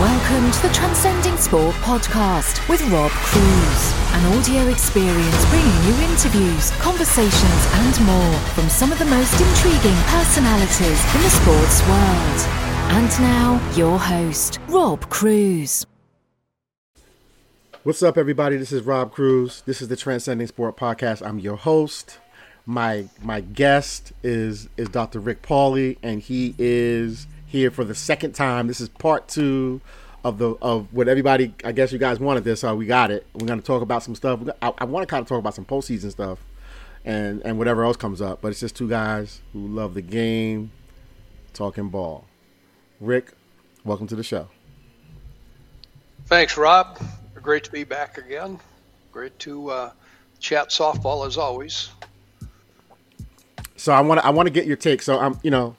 Welcome to the Transcending Sport podcast with Rob Cruz, an audio experience bringing you interviews, conversations, and more from some of the most intriguing personalities in the sports world. And now, your host, Rob Cruz. What's up, everybody? This is Rob Cruz. This is the Transcending Sport podcast. I'm your host. My my guest is is Dr. Rick Pauly, and he is here for the second time. This is part two of the of what everybody. I guess you guys wanted this, so we got it. We're going to talk about some stuff. I, I want to kind of talk about some postseason stuff, and and whatever else comes up. But it's just two guys who love the game, talking ball. Rick, welcome to the show. Thanks, Rob. Great to be back again. Great to uh, chat softball as always. So I want to I want to get your take. So I'm you know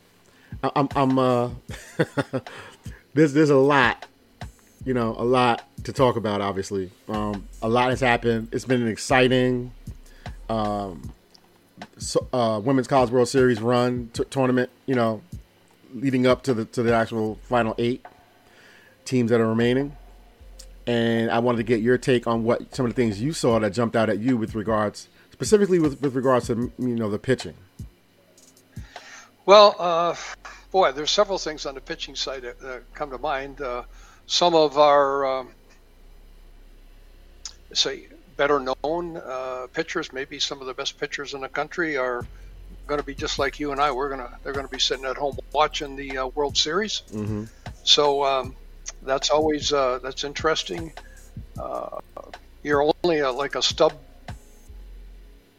I'm I'm uh there's there's a lot you know a lot to talk about. Obviously, um, a lot has happened. It's been an exciting um, so, uh, women's college World Series run t- tournament. You know, leading up to the to the actual final eight teams that are remaining. And I wanted to get your take on what some of the things you saw that jumped out at you with regards, specifically with, with regards to you know the pitching. Well, uh, boy, there's several things on the pitching side that, that come to mind. Uh, some of our, um, say, better known uh, pitchers, maybe some of the best pitchers in the country, are going to be just like you and I. We're gonna they're going to be sitting at home watching the uh, World Series. Mm-hmm. So um, that's always uh, that's interesting. Uh, you're only a, like a stub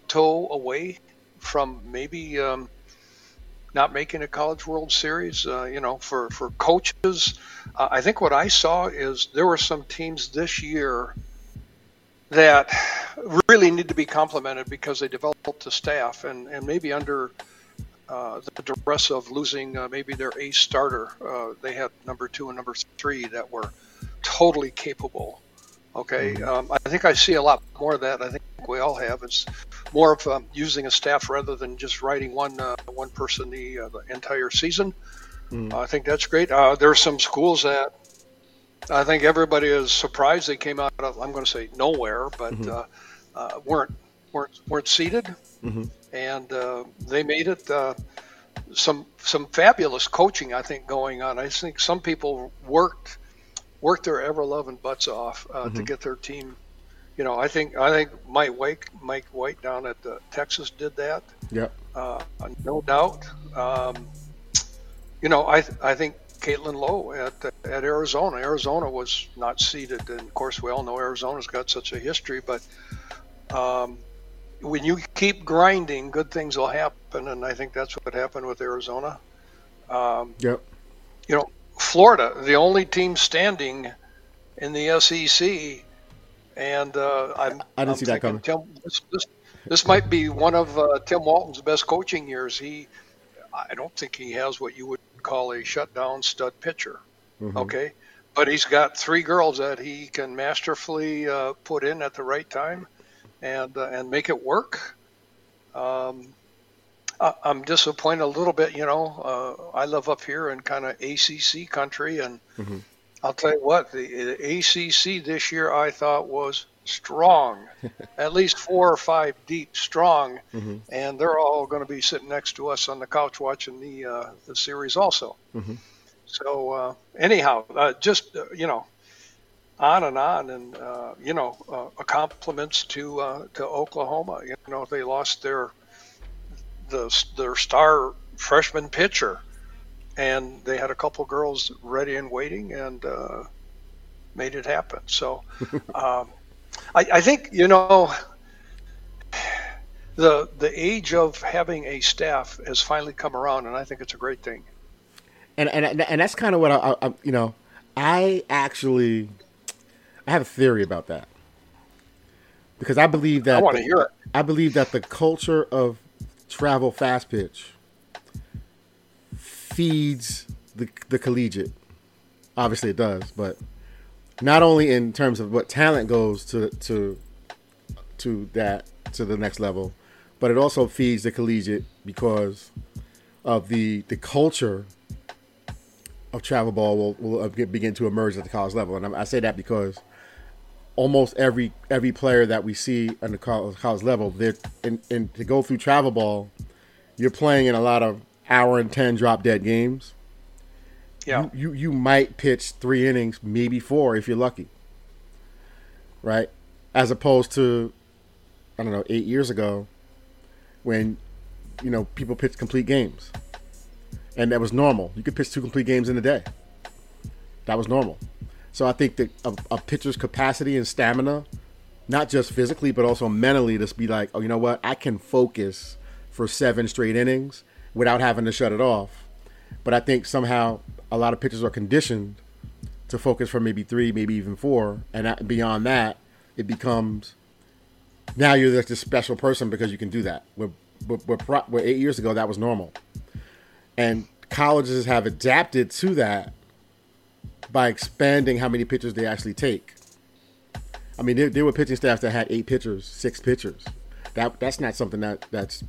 toe away from maybe um, not making a College World Series. Uh, you know, for for coaches, uh, I think what I saw is there were some teams this year that really need to be complimented because they developed the staff and, and maybe under uh, the duress of losing uh, maybe their ace starter, uh, they had number two and number three that were totally capable. Okay, Mm-hmm. um, I think I see a lot more of that. I think we all have. It's more of um, using a staff rather than just writing one uh, one person the, uh, the entire season. Mm. I think that's great. Uh, there are some schools that I think everybody is surprised they came out of. I'm going to say nowhere, but Mhm. uh, uh, weren't weren't weren't seeded, Mhm. and uh, they made it. Uh, some some fabulous coaching, I think, going on. I think some people worked worked their ever loving butts off uh, to Mhm. get their team. You know, I think I think Mike White Mike White down at uh, Texas did that Yep. uh, no doubt. Um, you know, I I think Caitlin Lowe at at Arizona. Arizona was not seeded, and of course we all know Arizona's got such a history. But um, when you keep grinding, good things will happen, and I think that's what happened with Arizona. Um, Yep. you know, Florida, the only team standing in the SEC, and uh, I'm I didn't I'm see that thinking coming. Tim, this, this, this might be one of uh, Tim Walton's best coaching years. He, I don't think he has what you would call a shutdown stud pitcher. Mhm. Okay, but he's got three girls that he can masterfully uh, put in at the right time, and uh, and make it work. Um, I- I'm disappointed a little bit. You know, uh, I live up here in kind of ACC country, and Mhm. I'll tell you what, the, the ACC this year I thought was strong, at least four or five deep, strong, Mhm. and they're all going to be sitting next to us on the couch watching the uh, the series also. Mhm. So uh, anyhow, uh, just uh, you know, on and on, and uh, you know, uh, compliments to uh, to Oklahoma. You know, they lost their the their star freshman pitcher, and they had a couple girls ready and waiting, and uh, made it happen. So, um, I, I think you know. The, the age of having a staff has finally come around, and I think it's a great thing. and and and that's kind of what I, I, I you know I actually I have a theory about that because I believe that I want to hear it. I believe that the culture of travel fast pitch feeds the the collegiate. Obviously, it does, but not only in terms of what talent goes to to to that to the next level, but it also feeds the collegiate because of the the culture of travel ball will, will uh, begin to emerge at the college level, and I say that because almost every every player that we see on the college, level, they're in, in to go through travel ball, you're playing in a lot of hour and ten drop dead games. Yeah, you, you you might pitch three innings, maybe four if you're lucky. Right, as opposed to I don't know eight years ago, when you know people pitched complete games, and that was normal. You could pitch two complete games in a day. That was normal. So I think that a, a pitcher's capacity and stamina, not just physically but also mentally, to be like, oh, you know what, I can focus for seven straight innings without having to shut it off. But I think somehow a lot of pitchers are conditioned to focus for maybe three, maybe even four, and beyond that, it becomes now you're just a special person because you can do that. Where, where, where eight years ago that was normal, and colleges have adapted to that by expanding how many pitchers they actually take. I mean, there, there were pitching staffs that had eight pitchers, six pitchers. That that's not something that that's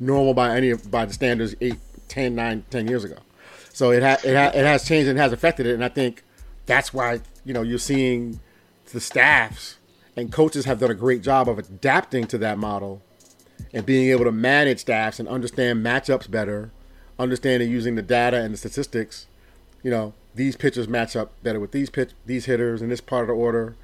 normal by any by the standards eight, 10, 9, 10 years ago. So it ha- it, ha- it has changed and has affected it, and I think that's why you know you're seeing the staffs and coaches have done a great job of adapting to that model and being able to manage staffs and understand matchups better understanding using the data and the statistics, you know, these pitchers match up better with these pitch these hitters in this part of the order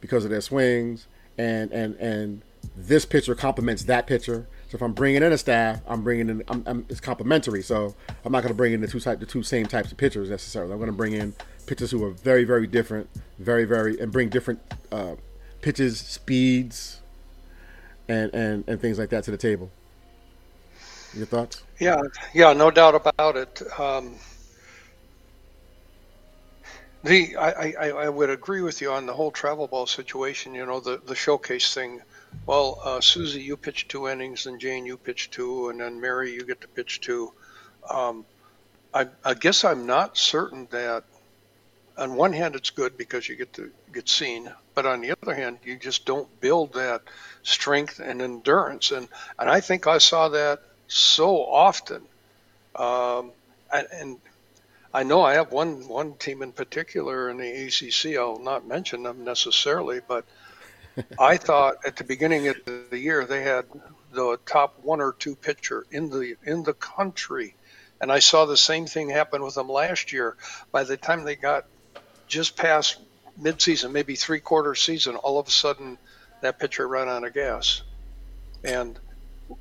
because of their swings, and and and this pitcher complements that pitcher. So if I'm bringing in a staff, I'm bringing in I'm, I'm, it's complementary. So I'm not going to bring in the two type the two same types of pitchers necessarily. I'm going to bring in pitchers who are very very different, very very and bring different uh, pitches, speeds, and and and things like that to the table. Your thoughts? Yeah, yeah, no doubt about it. Um, the I, I, I would agree with you on the whole travel ball situation. You know, the the showcase thing. Well, uh, Susie, you pitch two innings, and Jane, you pitch two, and then Mary, you get to pitch two. Um, I, I guess I'm not certain that. On one hand, it's good because you get to get seen, but on the other hand, you just don't build that strength and endurance. And and I think I saw that so often. Um, and, and, I know I have one one team in particular in the ACC. I'll not mention them necessarily, but I thought at the beginning of the year they had the top one or two pitcher in the in the country, and I saw the same thing happen with them last year. By the time they got just past midseason, maybe three quarter season, all of a sudden that pitcher ran out of gas, and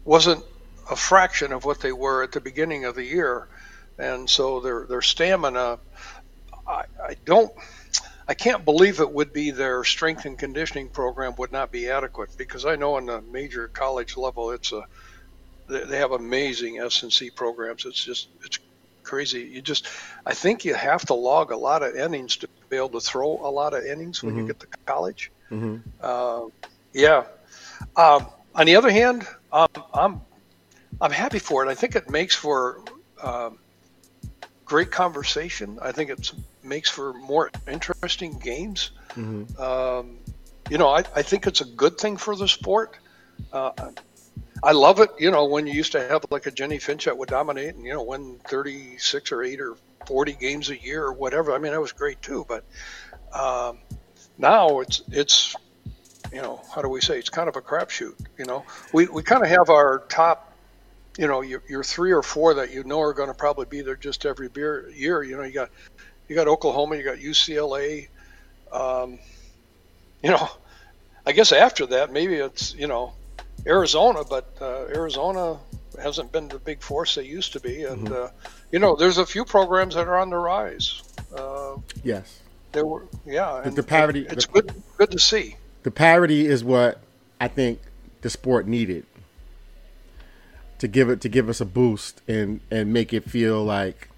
wasn't a fraction of what they were at the beginning of the year, and so their their stamina. I, I don't. I can't believe it would be their strength and conditioning program would not be adequate because I know on the major college level it's a they have amazing S and C programs. It's just it's crazy. You just I think you have to log a lot of innings to be able to throw a lot of innings when mm-hmm. you get to college. Mm-hmm. Uh, yeah. Um, on the other hand, um, I'm I'm happy for it. I think it makes for um, great conversation. I think it makes for more interesting games. Mm-hmm. Um, you know, I, I, think it's a good thing for the sport. Uh, I love it. You know, when you used to have like a Jennie Finch that would dominate and you know win 36 or 8 or 40 games a year or whatever. I mean, that was great too. But um, now it's it's you know how do we say it's kind of a crapshoot. You know, we we kind of have our top you know your, your three or four that you know are going to probably be there just every beer, year. You know you got you got Oklahoma, you got UCLA. Um, you know, I guess after that maybe it's you know Arizona, but uh, Arizona hasn't been the big force they used to be, and mm-hmm. uh, you know there's a few programs that are on the rise. Uh, yes, there were yeah. The, the parity. It's the, good good to see. The parity is what I think the sport needed to give it to give us a boost and and make it feel like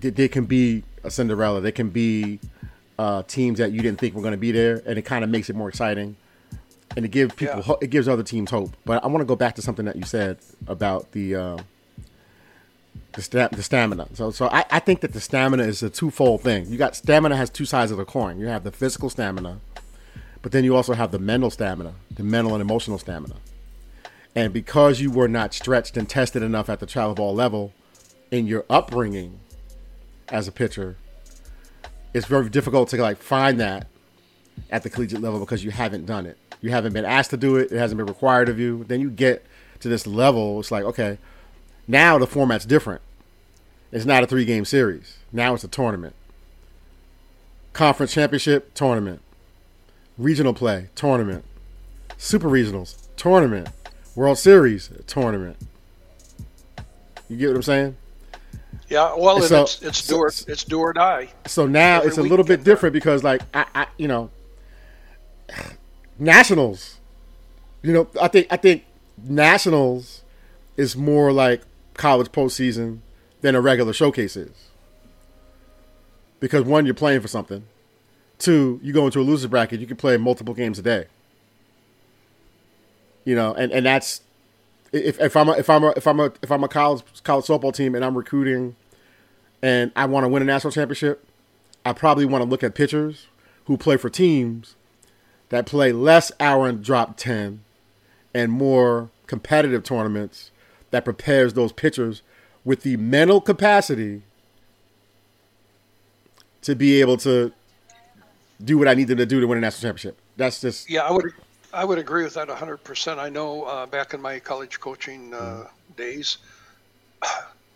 they can be a Cinderella. They can be uh, teams that you didn't think were going to be there, and it kind of makes it more exciting. And it gives people, yeah. it gives other teams hope. But I want to go back to something that you said about the uh, the, the stamina. So, so I, I think that the stamina is a twofold thing. You got stamina has two sides of the coin. You have the physical stamina, but then you also have the mental stamina, the mental and emotional stamina. And because you were not stretched and tested enough at the travel ball level in your upbringing as a pitcher, it's very difficult to like find that at the collegiate level because you haven't done it. You haven't been asked to do it. It hasn't been required of you. Then you get to this level. It's like, okay, now the format's different. It's not a three game series. Now it's a tournament. Conference championship, tournament. Regional play, tournament. Super regionals, tournament. World Series, tournament. You get what I'm saying? Yeah, well, so, it's it's do or, it's do or die. So now it's a little bit different because, like, I, I, you know, nationals. You know, I think I think nationals is more like college postseason than a regular showcase is. Because one, you're playing for something. Two, you go into a loser bracket, you can play multiple games a day. You know, and, and that's if, if I'm a, if I'm a, if I'm a if I'm a college college softball team and I'm recruiting and I want to win a national championship, I probably want to look at pitchers who play for teams that play less hour and drop 10 and more competitive tournaments that prepares those pitchers with the mental capacity to be able to do what I need them to do to win a national championship. That's just yeah. I would I would agree with that 100. percent I know uh, back in my college coaching uh, mm. days,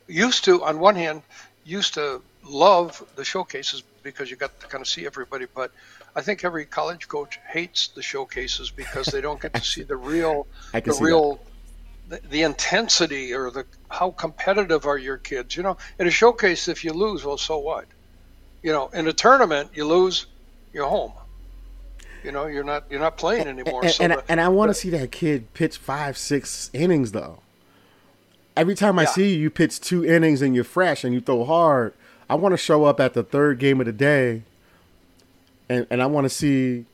used to on one hand used to love the showcases because you got to kind of see everybody, but I think every college coach hates the showcases because they don't get to see the real, the real, the, the, intensity or the how competitive are your kids. You know, in a showcase, if you lose, well, so what? You know, in a tournament, you lose, you're home. You know, you're not you're not playing anymore. And, so and, the, and I want to see that kid pitch five, six innings though. Every time I see you, you pitch two innings and you're fresh and you throw hard. I want to show up at the third game of the day and and I want to see,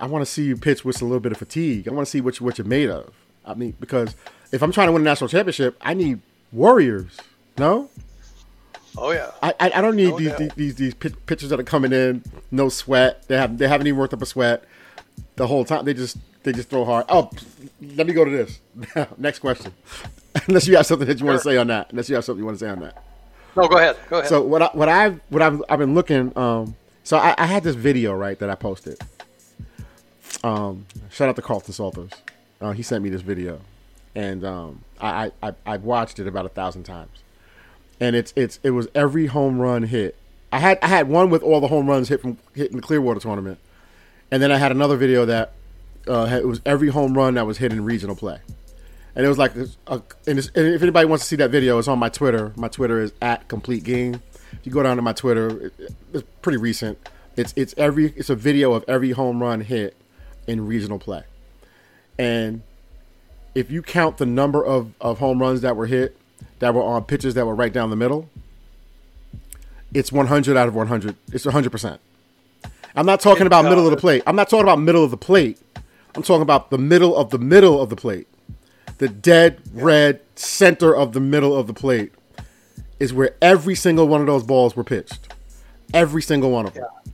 I want to see you pitch with a little bit of fatigue. I want to see what you, what you're made of. I mean, because if I'm trying to win a national championship, I need warriors. No. Oh yeah. I I, I don't need these, these, these these pitchers that are coming in no sweat. They have they haven't even worked up a sweat the whole time. They just they just throw hard. Oh, let me go to this. Next question. Unless you have something that you sure. want to say on that. Unless you have something you want to say on that. No, go ahead. Go ahead. So what I, what I've what I've I've been looking um so I, I, had this video right that I posted. Um, shout out to Carlton Salters. Uh, he sent me this video, and um, I, I I've watched it about a thousand times, and it's it's it was every home run hit. I had I had one with all the home runs hit from hitting the Clearwater tournament, and then I had another video that uh, had, it was every home run that was hit in regional play, and it was like, a, and, and if anybody wants to see that video, it's on my Twitter. My Twitter is at Complete Game if you go down to my Twitter, it, it's pretty recent. It's it's every it's a video of every home run hit in regional play, and if you count the number of, of home runs that were hit that were on pitches that were right down the middle, it's 100 out of 100. It's 100 percent. I'm not talking about middle of the plate. I'm not talking about middle of the plate. I'm talking about the middle of the middle of the plate, the dead red center of the middle of the plate is where every single one of those balls were pitched. Every single one of them. Yeah.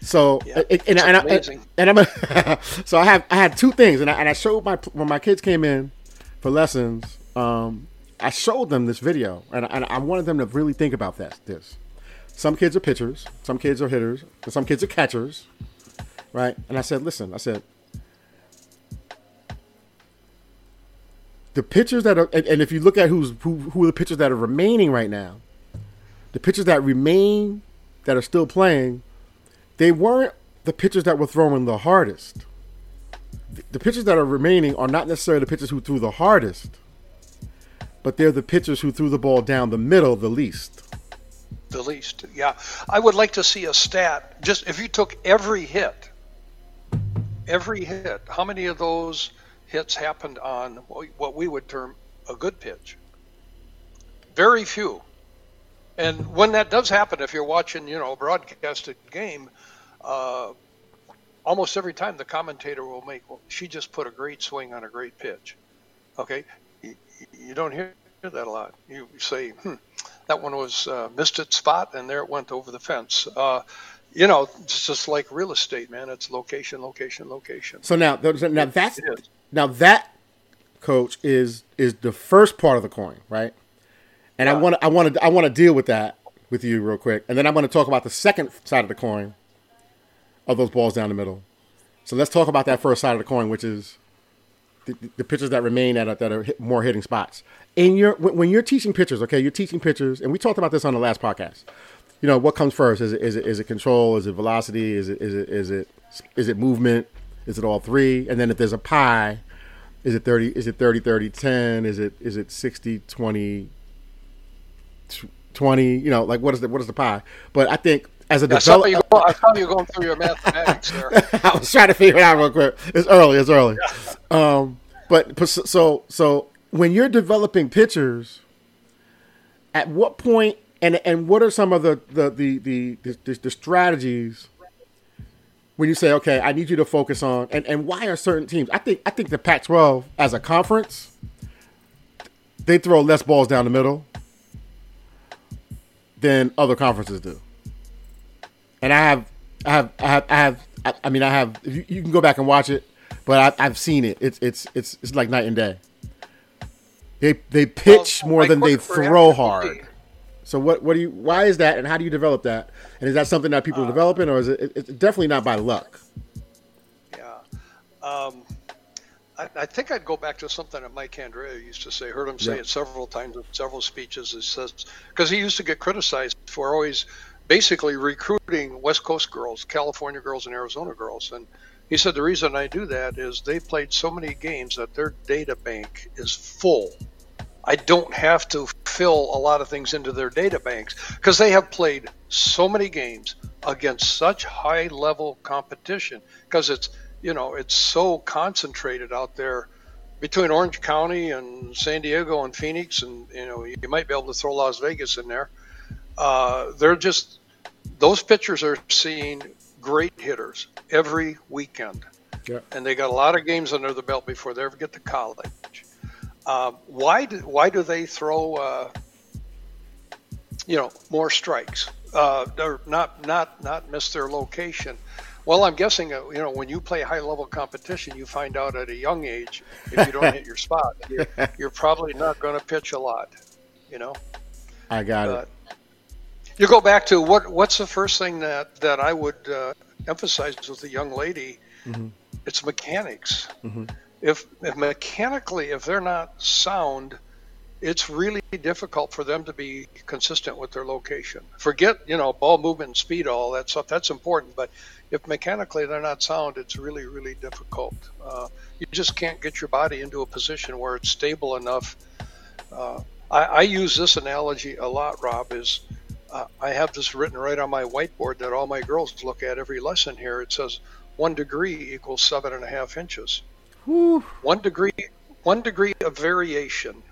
So yeah, and, and, and, I, and, I'm a, so I have I had two things and I, and I showed my when my kids came in for lessons um, I showed them this video and, and I wanted them to really think about that this. Some kids are pitchers some kids are hitters and some kids are catchers right? And I said listen I said the pitchers that are, and, and, if you look at who's who, who are the pitchers that are remaining right now, the pitchers that remain that are still playing, they weren't the pitchers that were throwing the hardest. The, the pitchers that are remaining are not necessarily the pitchers who threw the hardest, but they're the pitchers who threw the ball down the middle the least. The least, yeah. I would like to see a stat. Just if you took every hit, every hit, how many of those? hits happened on what we would term a good pitch. Very few. And when that does happen, if you're watching, you know, a broadcasted game, uh, almost every time the commentator will make, well, she just put a great swing on a great pitch. Okay, you, don't hear that a lot. You say, hmm, that one was uh, missed its spot, and there it went over the fence. Uh, you know, it's just like real estate, man. It's location, location, location. So now, now that's now that coach is is the first part of the coin, right? And yeah. I want to I want to I want to deal with that with you real quick, and then I'm going to talk about the second side of the coin of those balls down the middle. So let's talk about that first side of the coin, which is the, the pitchers that remain at that are hit, more hitting spots. In your when you're teaching pitchers, okay, you're teaching pitchers, and we talked about this on the last podcast. You know what comes first? Is it is it is it control? Is it velocity? Is it is it is it is it movement? Is it all three? And then if there's a pie, is it 30 is it 30 30 10? Is it is it 60 20 20, you know, like what is the what is the pie? But I think as a yeah, developer, I saw you going through your mathematics there. I was trying to figure it out real quick. It's early. It's early. Yeah. Um, but so so when you're developing pitchers, at what point and and what are some of the the the the, the, the strategies when you say, okay, I need you to focus on and, and why are certain teams? I think I think the Pac-12 as a conference, they throw less balls down the middle than other conferences do. And I have, I have, I have, I have. I, I mean, I have. You, you, can go back and watch it, but I, have seen it. It's, it's, it's, it's like night and day. They, they pitch well, more than they throw hard. So what, what do you? Why is that, and how do you develop that? And is that something that people uh, are developing, or is it? It's definitely not by luck. Yeah. Um, I, I, think I'd go back to something that Mike Candrea used to say. Heard him say yeah. it several times in several speeches. It says because he used to get criticized for always basically recruiting West Coast girls, California girls, and Arizona girls. And he said the reason I do that is they played so many games that their data bank is full. I don't have to fill a lot of things into their data banks because they have played so many games against such high level competition because it's you know, it's so concentrated out there between Orange County and San Diego and Phoenix, and you know, you might be able to throw Las Vegas in there. Uh, they're just those pitchers are seeing great hitters every weekend, yeah. and they got a lot of games under the belt before they ever get to college. Uh, why do why do they throw uh, you know more strikes? Uh, or not not not miss their location. Well, I'm guessing, uh, you know, when you play high level competition, you find out at a young age if you don't hit your spot, you're, you're probably not going to pitch a lot, you know. I got it. You go back to what? What's the first thing that that I would uh, emphasize with a young lady? Mm-hmm. It's mechanics. Mm-hmm. If if mechanically, if they're not sound, it's really difficult for them to be consistent with their location. Forget, you know, ball movement and speed, all that stuff. That's important, but if mechanically they're not sound, it's really, really difficult. Uh, you just can't get your body into a position where it's stable enough. Uh, I, I, use this analogy a lot, Rob, is uh, I have this written right on my whiteboard that all my girls look at every lesson here. It says one degree equals seven and a half inches. Whew. One degree, one degree of variation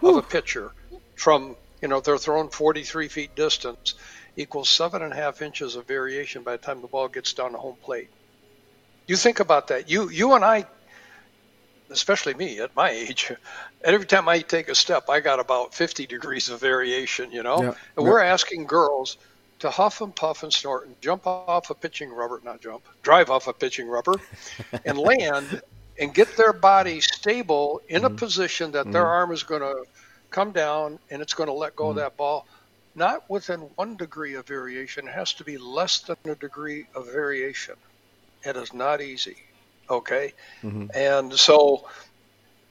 Whew. of a pitcher from, you know, they're thrown 43 feet distance equals seven and a half inches of variation by the time the ball gets down to home plate. You think about that. You you and I, especially me at my age, every time I take a step, I got about 50 degrees of variation. You know, yeah. and we're asking girls to huff and puff and snort and jump off a pitching rubber, not jump, drive off a pitching rubber, and land and get their body stable in mm-hmm. a position that mm-hmm. their arm is going to come down and it's going to let go mm-hmm. of that ball not within one degree of variation. It has to be less than a degree of variation. It is not easy. Okay. Mm-hmm. And so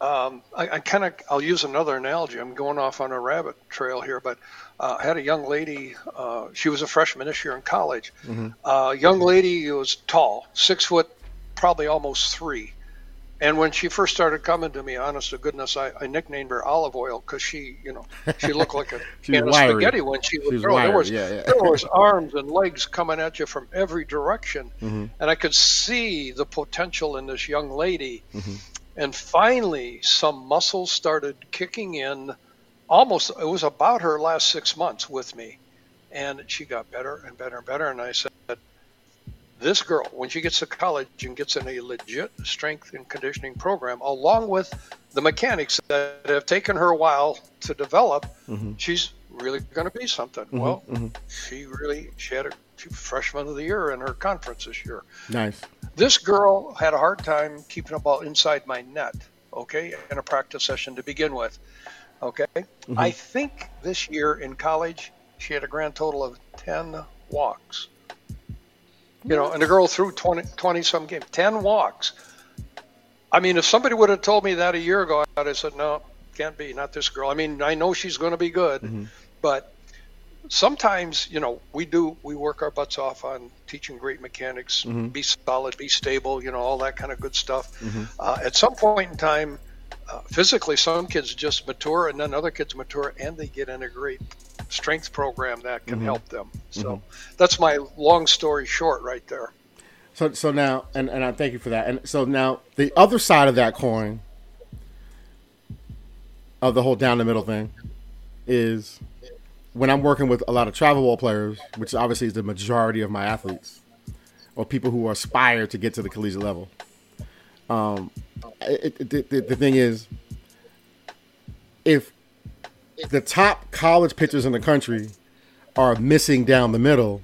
um, I, I kind of, I'll use another analogy. I'm going off on a rabbit trail here, but uh, I had a young lady, uh, she was a freshman this year in college. Mm-hmm. Uh, young lady was tall, six foot, probably almost three. And when she first started coming to me, honest to goodness, I, I nicknamed her Olive Oyl because she, you know, she looked like a can of spaghetti when she would throw. There was yeah, yeah. there was arms and legs coming at you from every direction, mm-hmm. and I could see the potential in this young lady. Mm-hmm. And finally, some muscles started kicking in. Almost, it was about her last six months with me, and she got better and better and better. And I said, this girl, when she gets to college and gets in a legit strength and conditioning program, along with the mechanics that have taken her a while to develop, mm-hmm. she's really going to be something. Mm-hmm, well, mm-hmm. she really she had a freshman of the year in her conference this year. Nice. This girl had a hard time keeping a ball inside my net, okay, in a practice session to begin with. Okay. Mm-hmm. I think this year in college, she had a grand total of 10 walks. You know, and the girl threw 20, 20 some games, 10 walks. I mean, if somebody would have told me that a year ago, I'd have said, no, can't be, not this girl. I mean, I know she's going to be good, mm-hmm. but sometimes, you know, we do, we work our butts off on teaching great mechanics, mm-hmm. be solid, be stable, you know, all that kind of good stuff. Mm-hmm. Uh, at some point in time, uh, physically, some kids just mature, and then other kids mature, and they get in a great strength program that can mm-hmm. help them. So mm-hmm. that's my long story short, right there. So, so now, and, and I thank you for that. And so now, the other side of that coin, of the whole down the middle thing, is when I'm working with a lot of travel ball players, which obviously is the majority of my athletes, or people who aspire to get to the collegiate level. Um, it, it, the, the thing is, if the top college pitchers in the country are missing down the middle,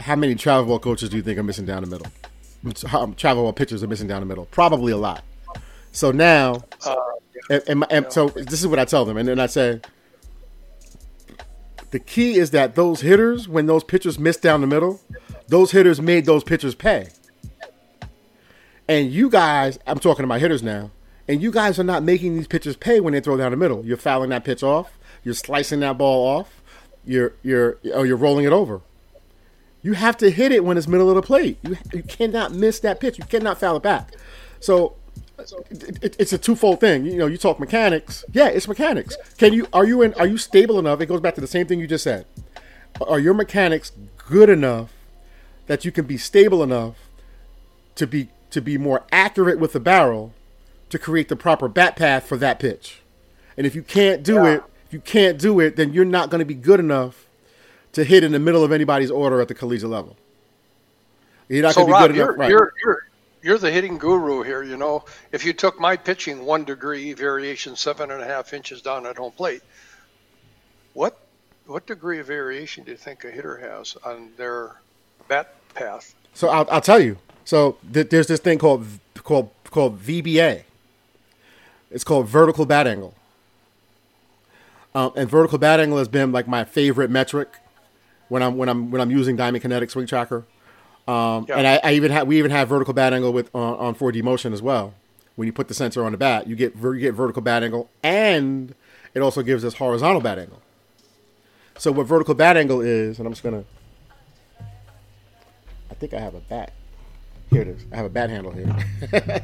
how many travel ball coaches do you think are missing down the middle? Travel ball pitchers are missing down the middle. Probably a lot. So now, uh, and, and, and so this is what I tell them, and then I say, the key is that those hitters, when those pitchers miss down the middle, those hitters made those pitchers pay. And you guys, I'm talking to my hitters now, and you guys are not making these pitchers pay when they throw down the middle. You're fouling that pitch off. You're slicing that ball off. You're you're or you're rolling it over. You have to hit it when it's middle of the plate. You, you cannot miss that pitch. You cannot foul it back. So it, it's a twofold thing. You know, you talk mechanics. Yeah, it's mechanics. Can you are you in are you stable enough? It goes back to the same thing you just said. Are your mechanics good enough that you can be stable enough to be to be more accurate with the barrel to create the proper bat path for that pitch. And if you can't do yeah. it, if you can't do it, then you're not going to be good enough to hit in the middle of anybody's order at the collegiate level. You're not so going to be Rob, good enough. You're, right. you're, you're, you're the hitting guru here. You know, if you took my pitching one degree variation, seven and a half inches down at home plate, what what degree of variation do you think a hitter has on their bat path? So I'll, I'll tell you. So th- there's this thing called called called VBA. It's called vertical bat angle. Um, and vertical bat angle has been like my favorite metric when I'm when I'm when I'm using Diamond Kinetics Swing Tracker. Um, yeah. And I, I, even have we even have vertical bat angle with on, on 4D motion as well. When you put the sensor on the bat, you get you get vertical bat angle, and it also gives us horizontal bat angle. So what vertical bat angle is, and I'm just gonna. I think I have a bat. Here it is. I have a bat handle here.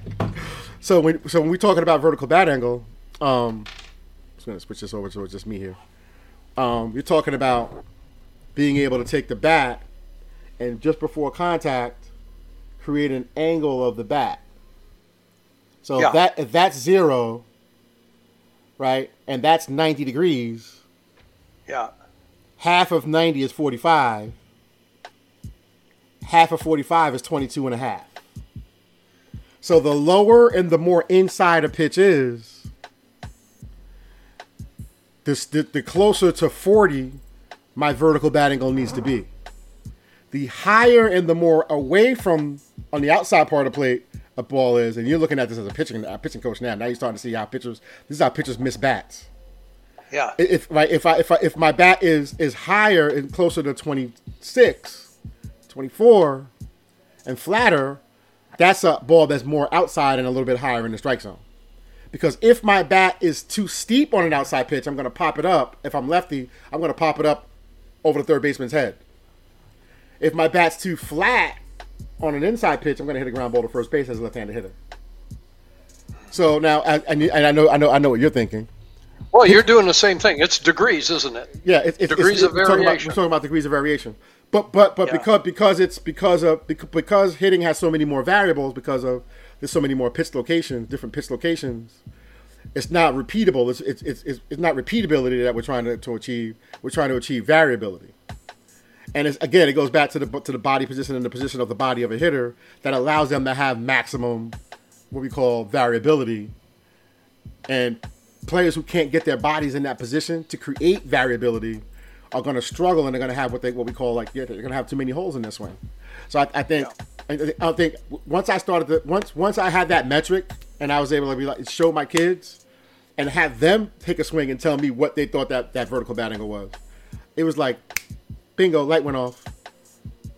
so when so when we're talking about vertical bat angle, um, I'm just gonna switch this over so it's just me here. Um, you're talking about being able to take the bat and just before contact, create an angle of the bat. So yeah. if that if that's zero, right, and that's ninety degrees. Yeah. Half of ninety is forty five half of 45 is 22 and a half. So the lower and the more inside a pitch is, the, the, the closer to 40 my vertical bat angle needs to be. The higher and the more away from on the outside part of the plate a ball is, and you're looking at this as a pitching a pitching coach now. Now you're starting to see how pitchers this is how pitchers miss bats. Yeah. If right, if I if I if my bat is is higher and closer to 26, 24 and flatter, that's a ball that's more outside and a little bit higher in the strike zone. Because if my bat is too steep on an outside pitch, I'm going to pop it up. If I'm lefty, I'm going to pop it up over the third baseman's head. If my bat's too flat on an inside pitch, I'm going to hit a ground ball to first base as a left-handed hitter. So now, and I know, I know, I know what you're thinking. Well, you're doing the same thing. It's degrees, isn't it? Yeah, it's, it's degrees it's, of variation. Talking, about, we're talking about degrees of variation. But but but yeah. because because it's because of because hitting has so many more variables because of there's so many more pitch locations, different pitch locations. It's not repeatable. It's it's it's, it's not repeatability that we're trying to, to achieve. We're trying to achieve variability. And it's, again, it goes back to the to the body position and the position of the body of a hitter that allows them to have maximum what we call variability. And players who can't get their bodies in that position to create variability are going to struggle and they're going to have what they what we call like yeah, they're going to have too many holes in this swing. So I, I think I, I think once I started the once once I had that metric and I was able to be like show my kids and have them take a swing and tell me what they thought that that vertical bat angle was. It was like bingo, light went off.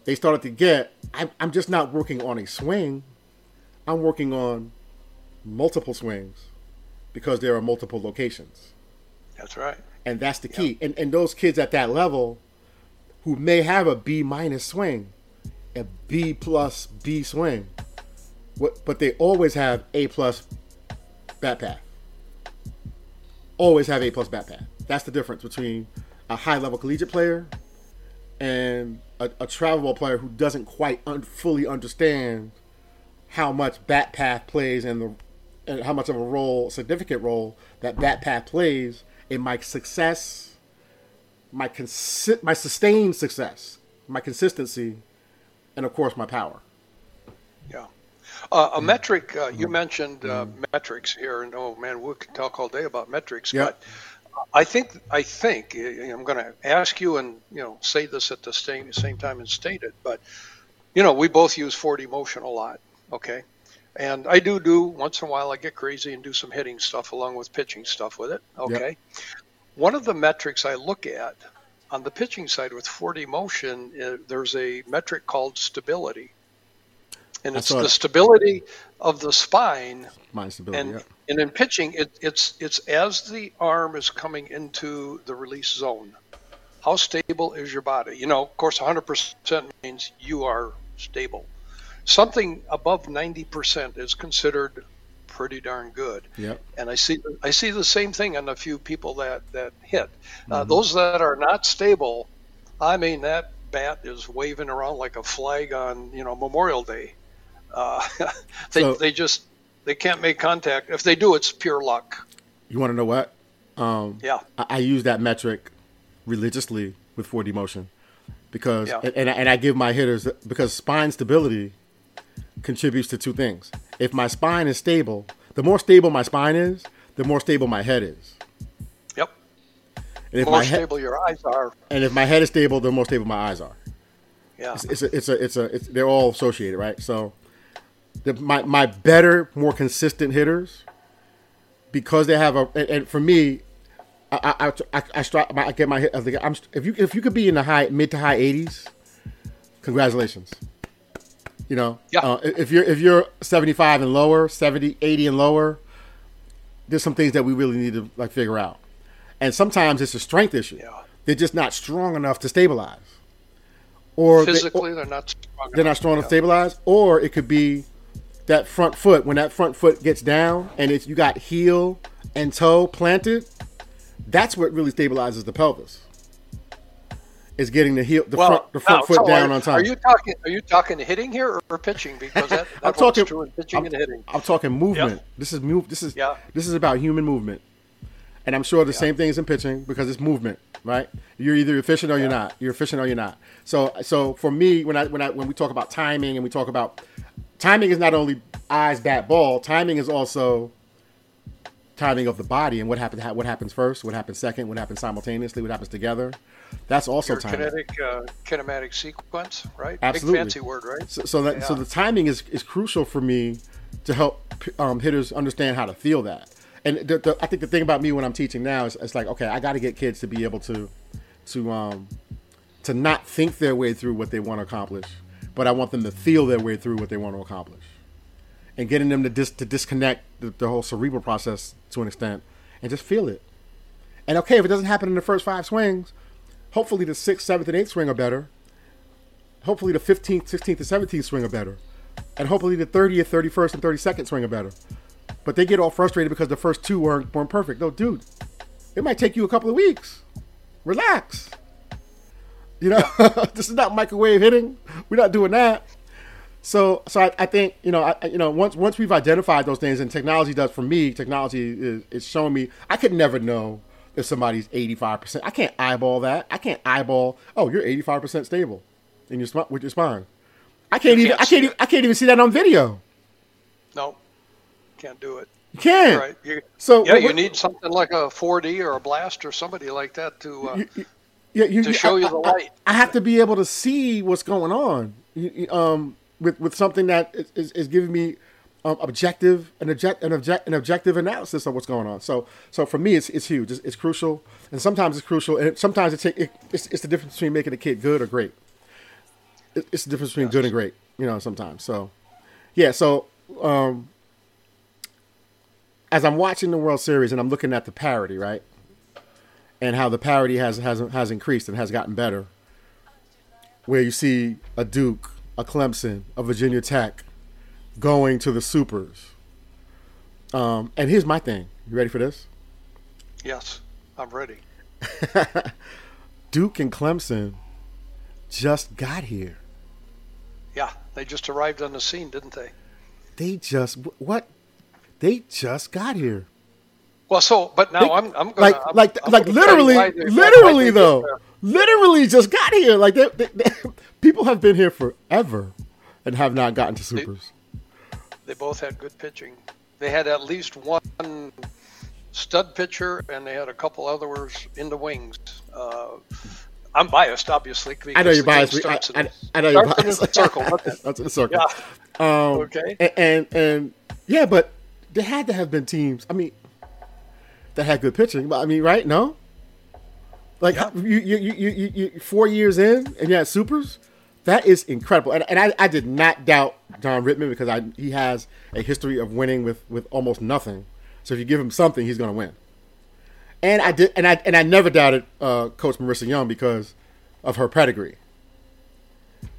They started to get. I'm, I'm just not working on a swing. I'm working on multiple swings because there are multiple locations. That's right. And that's the key. And and those kids at that level who may have a B minus swing, a B plus B swing, what but they always have A plus bat path. Always have A plus bat path. That's the difference between a high level collegiate player and a, a travel ball player who doesn't quite un- fully understand how much bat path plays and the and how much of a role, significant role, that bat path plays in my success, my consi- my sustained success, my consistency, and of course my power. Yeah. Uh, a metric, uh, you mentioned uh, metrics here, and oh man, we could talk all day about metrics, Yeah. but I think I think I'm going to ask you and you know say this at the same same time and state it, but you know we both use 4D motion a lot, okay? And I do do once in a while I get crazy and do some hitting stuff along with pitching stuff with it, okay? One of the metrics I look at on the pitching side with 4D motion, uh, there's a metric called stability, and it's the it. stability of the spine Mind stability. and yeah. and in pitching, it, it's it's as the arm is coming into the release zone. How stable is your body? You know, of course, 100% means you are stable. Something above 90% is considered pretty darn good. Yep. And I see I see the same thing on a few people that that hit. Uh, Mm-hmm. those that are not stable, I mean, that bat is waving around like a flag on you know Memorial Day. Uh, they So- they just they can't make contact. If they do, it's pure luck. You want to know what? Um, Yeah. I, I use that metric religiously with 4D motion because, Yeah. and, and I give my hitters because spine stability contributes to two things. If my spine is stable, the more stable my spine is, the more stable my head is. Yep. And if More my head stable your eyes are. and if my head is stable, the more stable my eyes are. Yeah. It's a, it's a, it's a, it's, they're all associated, right? So, the, my my better, more consistent hitters, because they have a, and, and for me, I I, I, I, stri- I get my hit. I think I'm if you if you could be in the high mid to high 80s, congratulations. You know, Yeah. uh, if you're if you're 75 and lower, 70, 80 and lower, there's some things that we really need to like figure out. And sometimes it's a strength issue. Yeah. They're just not strong enough to stabilize. Or they- Physically, they're not strong. they're not enough. strong enough to stabilize, or it could be that front foot. When that front foot gets down and it's you got heel and toe planted, that's what really stabilizes the pelvis. Is getting the heel, the Well, front, the front now, foot down are, on time. Are you talking? Are you talking hitting here or, or pitching? Because that, that I'm talking true in pitching I'm, and hitting. I'm talking movement. Yeah. This is move. This is Yeah. this is about human movement, and I'm sure the same thing is in pitching because it's movement, right? You're either efficient or you're not. You're efficient or you're not. So so for me, when I when I when we talk about timing and we talk about timing is not only eyes, bat, ball. Timing is also timing of the body and what happens what happens first, what happens second, what happens simultaneously, what happens together. That's also Your timing. kinetic uh, kinematic sequence, right? Absolutely. Big fancy word, right? So, so that so the timing is, is crucial for me to help um, hitters understand how to feel that. And the, the, I think the thing about me when I'm teaching now is it's like okay, I got to get kids to be able to to um, to not think their way through what they want to accomplish, but I want them to feel their way through what they want to accomplish, and getting them to dis, to disconnect the, the whole cerebral process to an extent and just feel it. And okay, if it doesn't happen in the first five swings, hopefully the sixth, seventh, and eighth swing are better hopefully the 15th, 16th, and 17th swing are better. And hopefully the 30th, 31st, and 32nd swing are better. But they get all frustrated because the first two weren't, weren't perfect. No, dude, it might take you a couple of weeks. Relax. You know, this is not microwave hitting. We're not doing that. So, so I, I think you know, I- you know, once once we've identified those things, and technology does for me, technology is, is showing me. I could never know if somebody's eighty five percent. I can't eyeball that. I can't eyeball. Oh, you're eighty five percent stable in your sp- with your spine. I can't You even. can't I can't. Even, I can't even see that on video. No, can't do it. You can't. Right. You, So yeah, you need something like a 4D or a blast or somebody like that to uh, You- you- yeah, you, to show I, you the light. I, I, have to be able to see what's going on. Um, with with something that is, is giving me um, objective an object an object an objective analysis of what's going on. So so for me, it's it's huge. It's, it's crucial, and sometimes it's crucial, and sometimes it's it, it's, it's the difference between making a kid good or great. It, it's the difference between good and great. You know, sometimes. So yeah. So um, as I'm watching the World Series and I'm looking at the parity, right, and how the parity has has has increased and has gotten better, where you see a Duke, a Clemson, a Virginia Tech going to the supers. Um, and here's my thing. You ready for this? Yes, I'm ready. Duke and Clemson just got here. Yeah, they just arrived on the scene, didn't they? They just what? They just got here. Well, so but now they, I'm I'm gonna, like I'm, like I'm like literally literally though literally just got here. Like they, they, people have been here forever and have not gotten to supers. They both had good pitching. They had at least one stud pitcher, and they had a couple others in the wings. Uh, I'm biased, obviously. I know you're biased. I, I, I, know you're biased. In the circle. That's in the circle. Yeah. Um, okay. And, and, and yeah, but there had to have been teams. I mean, that had good pitching. But I mean, right? No. Like yeah. you, you, you, you, you, four years in, and you had supers. That is incredible, and, and I, I did not doubt John Rittman because I he has a history of winning with with almost nothing. So if you give him something, he's going to win. And I did, and I and I never doubted uh, Coach Marissa Young because of her pedigree.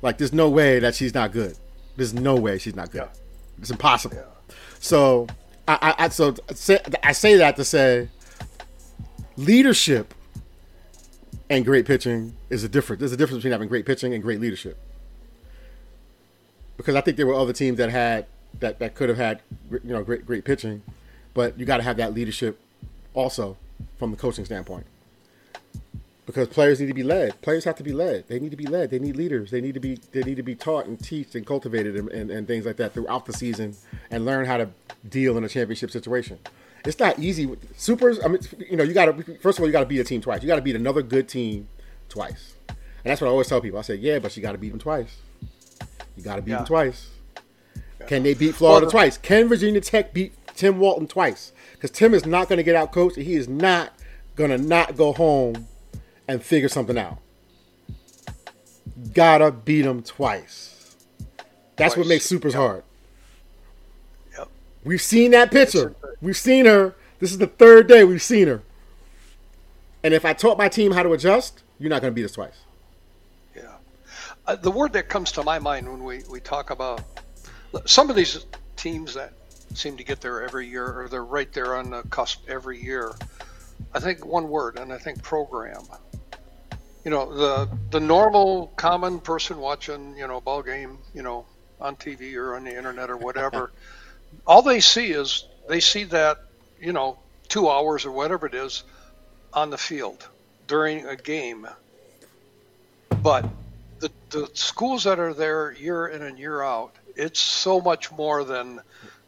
Like, there's no way that she's not good. There's no way she's not good. Yeah. It's impossible. Yeah. So I, I, I so say, I say that to say leadership and great pitching is a difference. There's a difference between having great pitching and great leadership. Because I think there were other teams that had that, that could have had you know great great pitching, but you got to have that leadership also from the coaching standpoint. Because players need to be led. Players have to be led. They need to be led. They need leaders. They need to be they need to be taught and taught and cultivated and, and, and things like that throughout the season and learn how to deal in a championship situation it's not easy. With, Supers, I mean, you know, you got to first of all, you got to beat a team twice. You got to beat another good team twice, and that's what I always tell people. I say, yeah, but you got to beat them twice. You got to beat yeah. them twice. Yeah. Can they beat Florida well, twice? Can Virginia Tech beat Tim Walton twice? Because Tim is not going to get out coached. And he is not going to not go home and figure something out. Gotta beat them twice. That's twice. what makes supers yep. hard. We've seen that picture. We've seen her. This is the third day we've seen her. And if I taught my team how to adjust, you're not going to beat us twice. Yeah. Uh, the word that comes to my mind when we, we talk about some of these teams that seem to get there every year, or they're right there on the cusp every year, I think one word, and I think program. You know, the the normal common person watching, you know, ball game, you know, on TV or on the internet or whatever, all they see is they see that, you know, two hours or whatever it is on the field during a game. But the, the schools that are there year in and year out, it's so much more than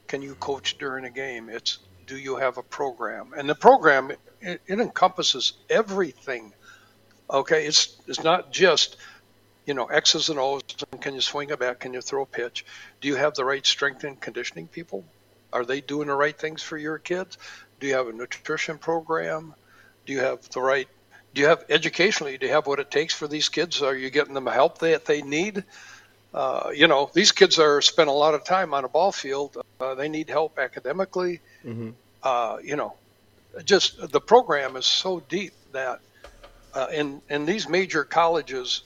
can you coach during a game. It's do you have a program? And the program, it, it encompasses everything. Okay, it's it's not just you know X's and O's. Can you swing a bat? Can you throw a pitch? Do you have the right strength and conditioning people? Are they doing the right things for your kids? Do you have a nutrition program? Do you have the right? Do you have educationally? Do you have what it takes for these kids? Are you getting them the help that they need? Uh, you know, these kids are spend a lot of time on a ball field. Uh, they need help academically. Mm-hmm. Uh, you know, just the program is so deep that uh, in in these major colleges,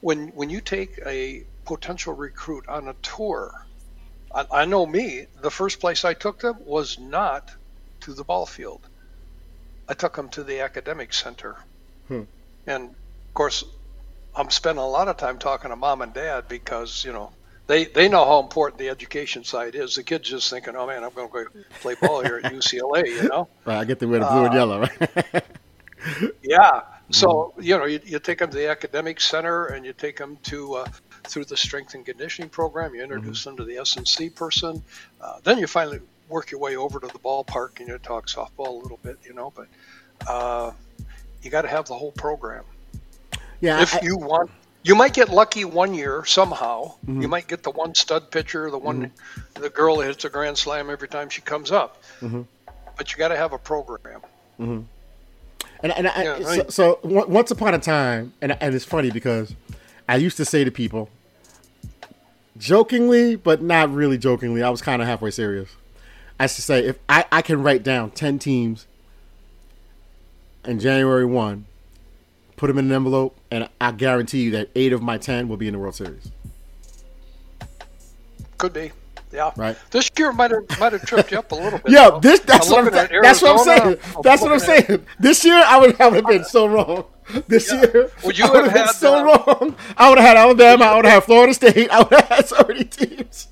when when you take a potential recruit on a tour, I, I know me, the first place I took them was not to the ball field. I took them to the academic center. Hmm. And of course, I'm spending a lot of time talking to mom and dad because, you know, they, they know how important the education side is. The kid's just thinking, oh man, I'm going to go play ball here at UCLA, you know? Right, I get the wear the blue uh, and yellow, right? yeah. So, you know, you, you take them to the academic center and you take them to uh, through the strength and conditioning program. You introduce mm-hmm. them to the S&C person. Uh, then you finally work your way over to the ballpark and you talk softball a little bit, you know. But uh, you got to have the whole program. Yeah, if I- you want, you might get lucky one year somehow. Mm-hmm. You might get the one stud pitcher, the one, the girl that hits a grand slam every time she comes up. Mm-hmm. But you got to have a program. And, and I, Yeah, so, so once upon a time, and, and it's funny because I used to say to people, jokingly, but not really jokingly, I was kind of halfway serious. I used to say, if I, I can write down 10 teams in January 1, put them in an envelope, and I guarantee you that eight of my 10 will be in the World Series. Could be. Yeah. Right. This year might have might have tripped you up a little bit. Yeah, though. this that's what I'm, looking at that's what I'm saying. That's what I'm looking at- saying. This year I would, have been so wrong. This year Would you I would have been had, so uh, wrong. I would have had Alabama. I would have had Florida State. I would have had so many teams.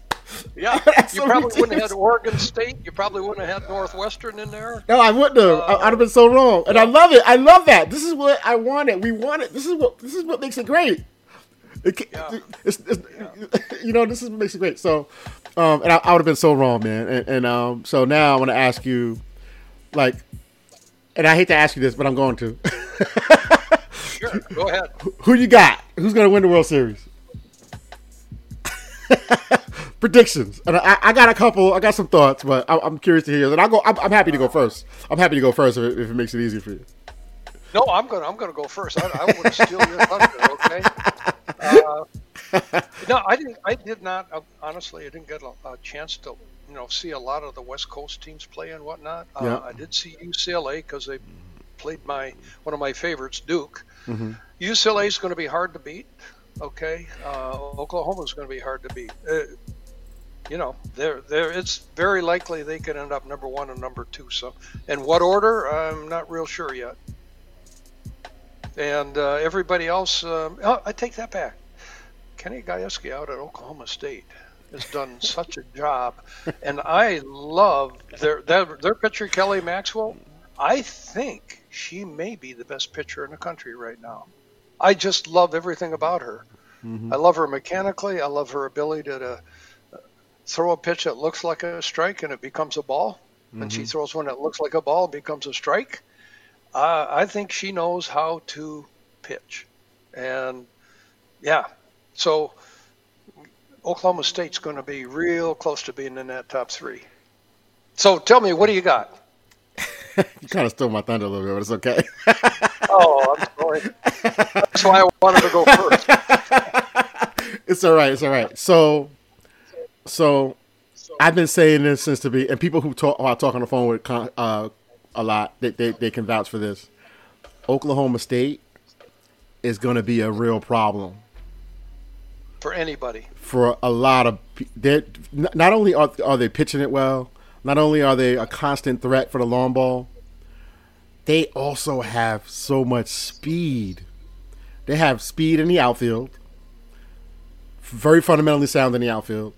Yeah, you probably wouldn't have had Oregon State. You probably wouldn't have had Northwestern in there. No, I wouldn't have. I, I'd have been so wrong. And I love it. I love that. This is what I wanted. We wanted. This is what. This is what makes it great. It, Yeah. it's, it's, You know, this is what makes it great. So, um, and I, I would have been so wrong, man. And, and um, so now I want to ask you, like, and I hate to ask you this, but I'm going to. Sure, go ahead. Who you got? Who's going to win the World Series? Predictions, and I, I got a couple. I got some thoughts, but I, I'm curious to hear. And I'll go. I'm, I'm happy to go first. I'm happy to go first if it, if it makes it easier for you. No, I'm gonna I'm gonna go first. I, I want to steal your thunder. Okay. I didn't. I did not. Uh, honestly, I didn't get a, a chance to you know see a lot of the West Coast teams play and whatnot. Uh, Yeah. I did see UCLA because they played my one of my favorites, Duke. Mm-hmm. UCLA is going to be hard to beat. Okay, uh, Oklahoma is going to be hard to beat. Uh, you know, they're, they're, it's very likely they could end up number one and number two. So, in what order, I'm not real sure yet. And uh, everybody else, um, oh, I take that back. Kenny Gajewski out at Oklahoma State has done such a job, and I love their their, their pitcher Kelly Maxwell. I think she may be the best pitcher in the country right now. I just love everything about her. I love her mechanically. I love her ability to, to throw a pitch that looks like a strike and it becomes a ball. And she throws one that looks like a ball, becomes a strike. Uh, I think she knows how to pitch. And yeah, so Oklahoma State's going to be real close to being in that top three. So tell me, what do you got? You kind of stole my thunder a little bit, but it's okay. Oh, I'm sorry. That's why I wanted to go first. it's all right. It's all right. So, so I've been saying this since to be, and people who talk, who I talk on the phone with uh, a lot, they, they they can vouch for this. Oklahoma State is going to be a real problem For anybody. for a lot of. They not only are are they pitching it well, not only are they a constant threat for the long ball, they also have so much speed. They have speed in the outfield, very fundamentally sound in the outfield,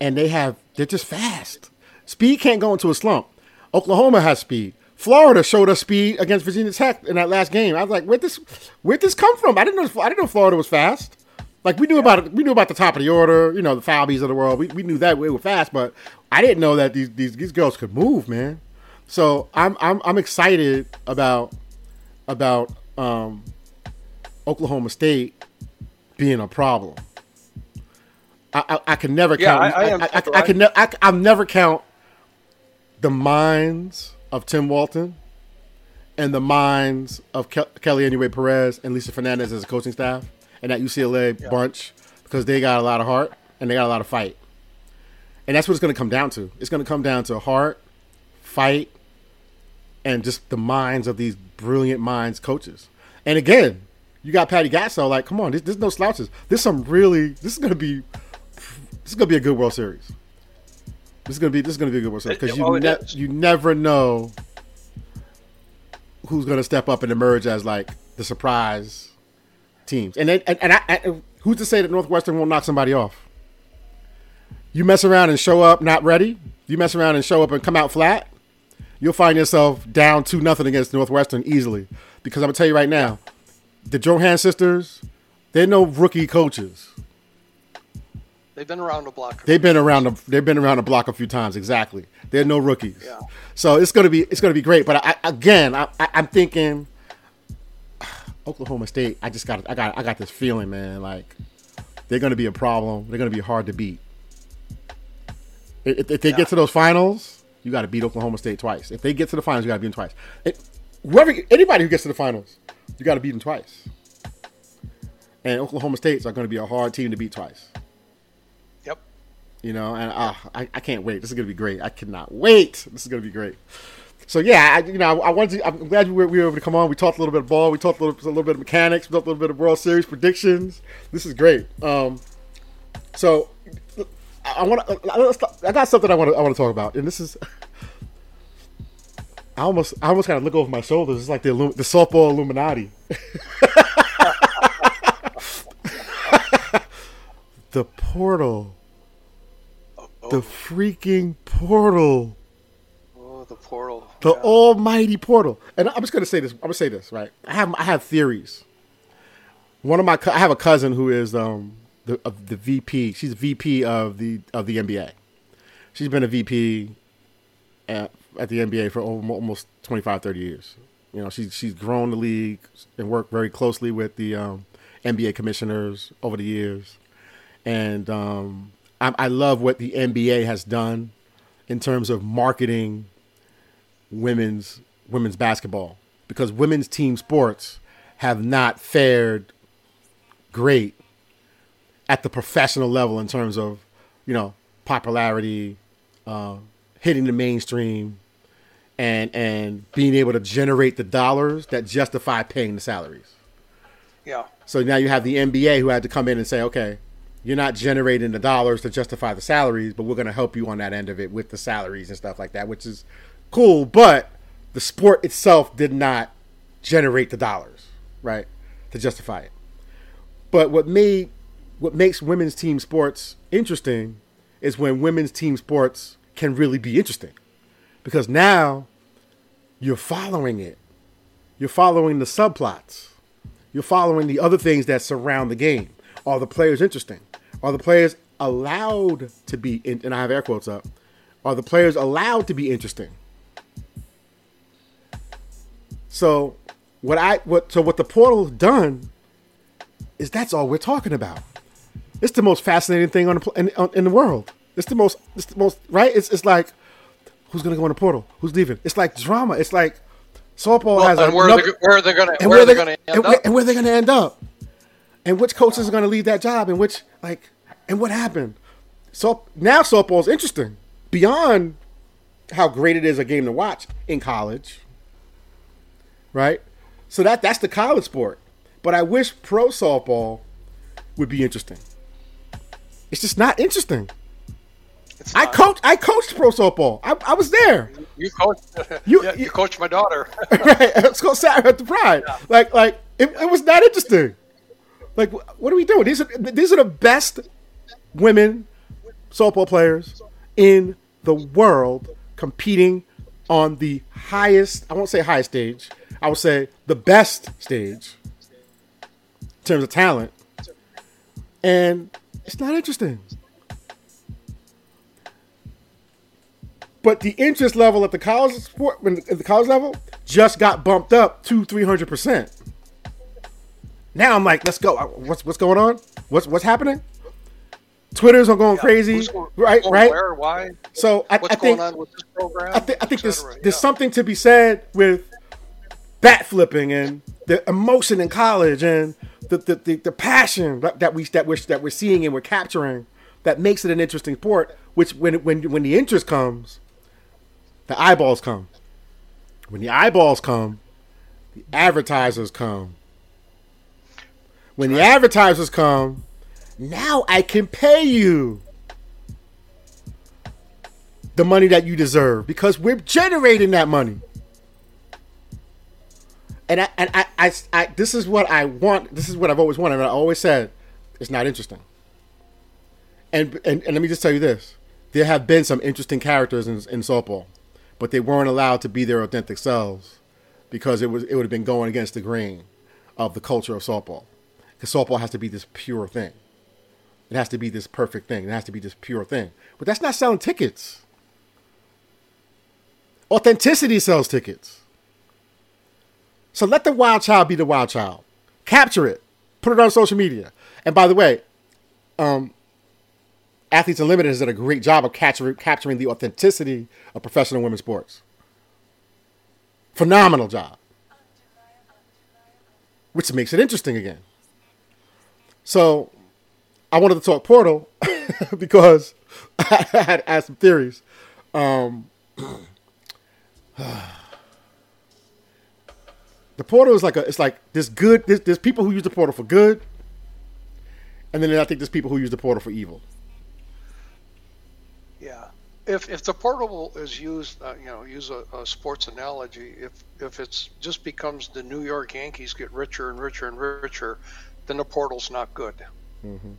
and they have they're just fast. Speed can't go into a slump. Oklahoma has speed. Florida showed us speed against Virginia Tech in that last game. I was like, where this where this come from? I didn't know I didn't know Florida was fast. Like we knew about we knew about the top of the order, you know, the Falbies of the world. We, we knew that we were fast, but I didn't know that these, these these girls could move, man. So I'm I'm I'm excited about about um, Oklahoma State being a problem. I, I, I can never Yeah, count. I- I am I, I, I can. Ne- I, I'll never count the minds of Tim Walton and the minds of Ke- Kelly Inouye-Perez and Lisa Fernandez as a coaching staff and that UCLA bunch because they got a lot of heart and they got a lot of fight. And that's what it's going to come down to. It's going to come down to heart, fight, and just the minds of these brilliant minds coaches. And again, you got Patty Gasso. Like, come on, this, there's no slouches. There's some really. This is going to be. This is going to be a good World Series. This is going to be. This is going to be a good World Series because you Oh, ne- you never know who's going to step up and emerge as like the surprise teams. And then, and, and I, who's to say that Northwestern won't knock somebody off? You mess around and show up not ready. You mess around and show up and come out flat. You'll find yourself down two nothing against Northwestern easily. Because I'm gonna tell you right now, the Drohan sisters, they're no rookie coaches. They've been around the block. They've been around the they've been around the block a few times. Exactly. They're no rookies. Yeah. So it's gonna be it's gonna be great. But I, again, I, I, I'm thinking Oklahoma State, I just got I got I got this feeling, man, like they're going to be a problem. They're going to be hard to beat. If, if they yeah. get to those finals, you got to beat Oklahoma State twice. If they get to the finals, you got to beat them twice. It, whoever anybody who gets to the finals, you got to beat them twice. And Oklahoma State's are going to be a hard team to beat twice. Yep. You know, and uh, I, I can't wait. This is going to be great. I cannot wait. This is going to be great. So yeah, I, you know, I, wanted. To, I'm glad we were, we were able to come on. We talked a little bit of ball. We talked a little, a little bit of mechanics. We talked a little bit of World Series predictions. This is great. Um, so I want I got something I want to I want to talk about, and this is. I almost I almost kind of look over my shoulders. It's like the the softball Illuminati. the portal. The freaking portal. The. The yeah. almighty portal. And I'm just gonna say this. I'm gonna say this right. I have I have theories. One of my I have a cousin who is um the of the VP. She's a VP of the of the NBA. She's been a VP at, at the NBA for almost 25, 30 years. You know, she's she's grown the league and worked very closely with the um, NBA commissioners over the years. And um, I, I love what the NBA has done in terms of marketing women's women's basketball because women's team sports have not fared great at the professional level in terms of, you know, popularity, uh, hitting the mainstream, and and being able to generate the dollars that justify paying the salaries. Yeah. So now you have the NBA who had to come in and say, okay, you're not generating the dollars to justify the salaries, but we're going to help you on that end of it with the salaries and stuff like that, which is cool. But the sport itself did not generate the dollars, right, to justify it. But what made what makes women's team sports interesting is when women's team sports can really be interesting. Because now you're following it. You're following the subplots. You're following the other things that surround the game. Are the players interesting? Are the players allowed to be, and I have air quotes up, are the players allowed to be interesting? So what I what so what the portal's done is that's all we're talking about. It's the most fascinating thing on the in, in the world. It's the most. It's the most right. It's it's like who's gonna go in the portal? Who's leaving? It's like drama. It's like softball well, has. And where, another, they, where are they gonna? And where, are they gonna end and, up? And where they gonna end up? And which coaches are gonna leave that job? And which like and what happened? So now softball is interesting beyond how great it is a game to watch in college. Right. So that that's the college sport. But I wish pro softball would be interesting. It's just not interesting. Not. I coached. I coached pro softball. I, I was there. You coached. You, yeah, you, you coached my daughter. right. Let's go Saturday at the Pride. Yeah. Like like it, it was not interesting. Like what are we doing? These are these are the best women softball players in the world competing on the highest. I won't say highest stage. I would say the best stage in terms of talent. And it's not interesting. But the interest level at the college sport, when at the college level, just got bumped up to three hundred percent. Now I'm like, let's go. What's what's going on? What's what's happening? Twitter's are going yeah, crazy, going, right? Right? Where? Why? So I, I think I, th- I think there's yeah. there's something to be said with bat flipping and the emotion in college and the, the, the, the passion that we that we're that we're seeing and we're capturing that makes it an interesting sport. Which when when when the interest comes, the eyeballs come. When the eyeballs come, the advertisers come. When the advertisers come, now I can pay you the money that you deserve because we're generating that money and I, and I, I, I, this is what I want. This is what I've always wanted. And I always said it's not interesting. And, and and let me just tell you this: there have been some interesting characters in, in softball, but they weren't allowed to be their authentic selves because it was it would have been going against the grain of the culture of softball. Because softball has to be this pure thing. It has to be this perfect thing. It has to be this pure thing. But that's not selling tickets. Authenticity sells tickets. So let the wild child be the wild child. capture it, put it on social media. And by the way, um, Athletes Unlimited has done a great job of capturing capturing the authenticity of professional women's sports. Phenomenal job, which makes it interesting again. So, I wanted to talk Portal because I had, had some theories. Um, the portal is like a it's like this good there's, there's people who use the portal for good and then i think there's people who use the portal for evil Yeah, if if the portal is used, uh, you know, use a, a sports analogy. If if it's just becomes the New York Yankees get richer and richer and richer, then the portal's not good.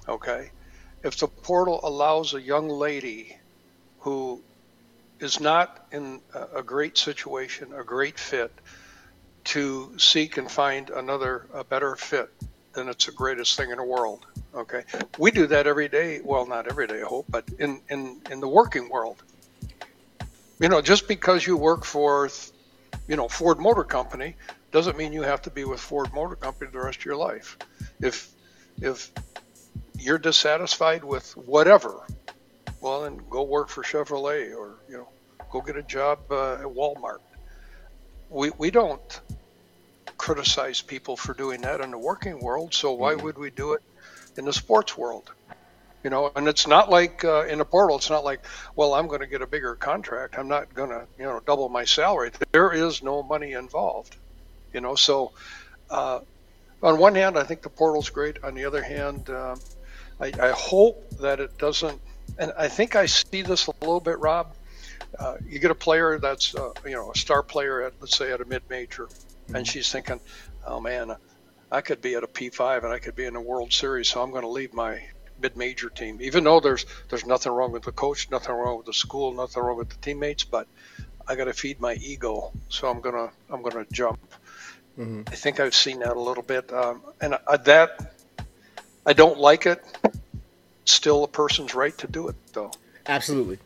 Okay, if the portal allows a young lady who is not in a great situation, a great fit, to seek and find another a better fit, then it's the greatest thing in the world. Okay, we do that every day. Well, not every day, I hope, but in in in the working world. You know, just because you work for, you know, Ford Motor Company doesn't mean you have to be with Ford Motor Company the rest of your life. If if you're dissatisfied with whatever, well, then go work for Chevrolet or you know, go get a job uh, at Walmart. We we don't criticize people for doing that in the working world, so why would we do it in the sports world? You know, and it's not like uh, in the portal. It's not like, well, I'm going to get a bigger contract. I'm not going to, you know, double my salary. There is no money involved. You know, so uh, on one hand, I think the portal's great. On the other hand, um, I, I hope that it doesn't. And I think I see this a little bit, Rob. Uh, you get a player that's, uh, you know, a star player at, let's say, at a mid-major, and she's thinking, oh man, I could be at a P5 and I could be in a World Series, so I'm going to leave my mid-major team. Even though there's there's nothing wrong with the coach, nothing wrong with the school, nothing wrong with the teammates, but I got to feed my ego, so I'm gonna I'm gonna jump. I think I've seen that a little bit, um, and I, that I don't like it. Still, a person's right to do it, though. absolutely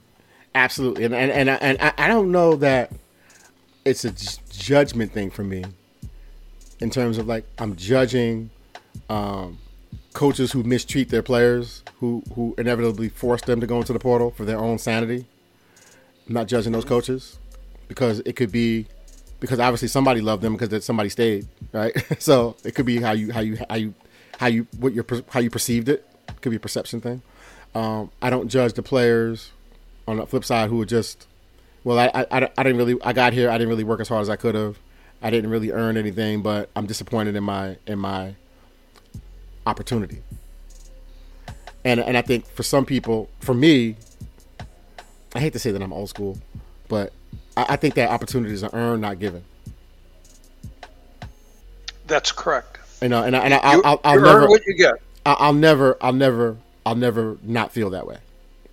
absolutely. And and and, I- and I, I don't know that it's a judgment thing for me in terms of like i'm judging um, coaches who mistreat their players who who inevitably force them to go into the portal for their own sanity. I'm not judging those coaches because it could be because obviously somebody loved them because somebody stayed right? So it could be how you how you how you how you what your how you perceived it. It could be a perception thing. Um, i don't judge the players on the flip side who were just well I, I, I didn't really I got here I didn't really work as hard as I could have I didn't really earn anything but I'm disappointed in my in my opportunity and and I think for some people for me I hate to say that I'm old school but I, I think that opportunities are earned not given That's correct. you know and I, and I, You, I'll, I'll you never what you get. I- I'll never, I'll never, I'll never not feel that way.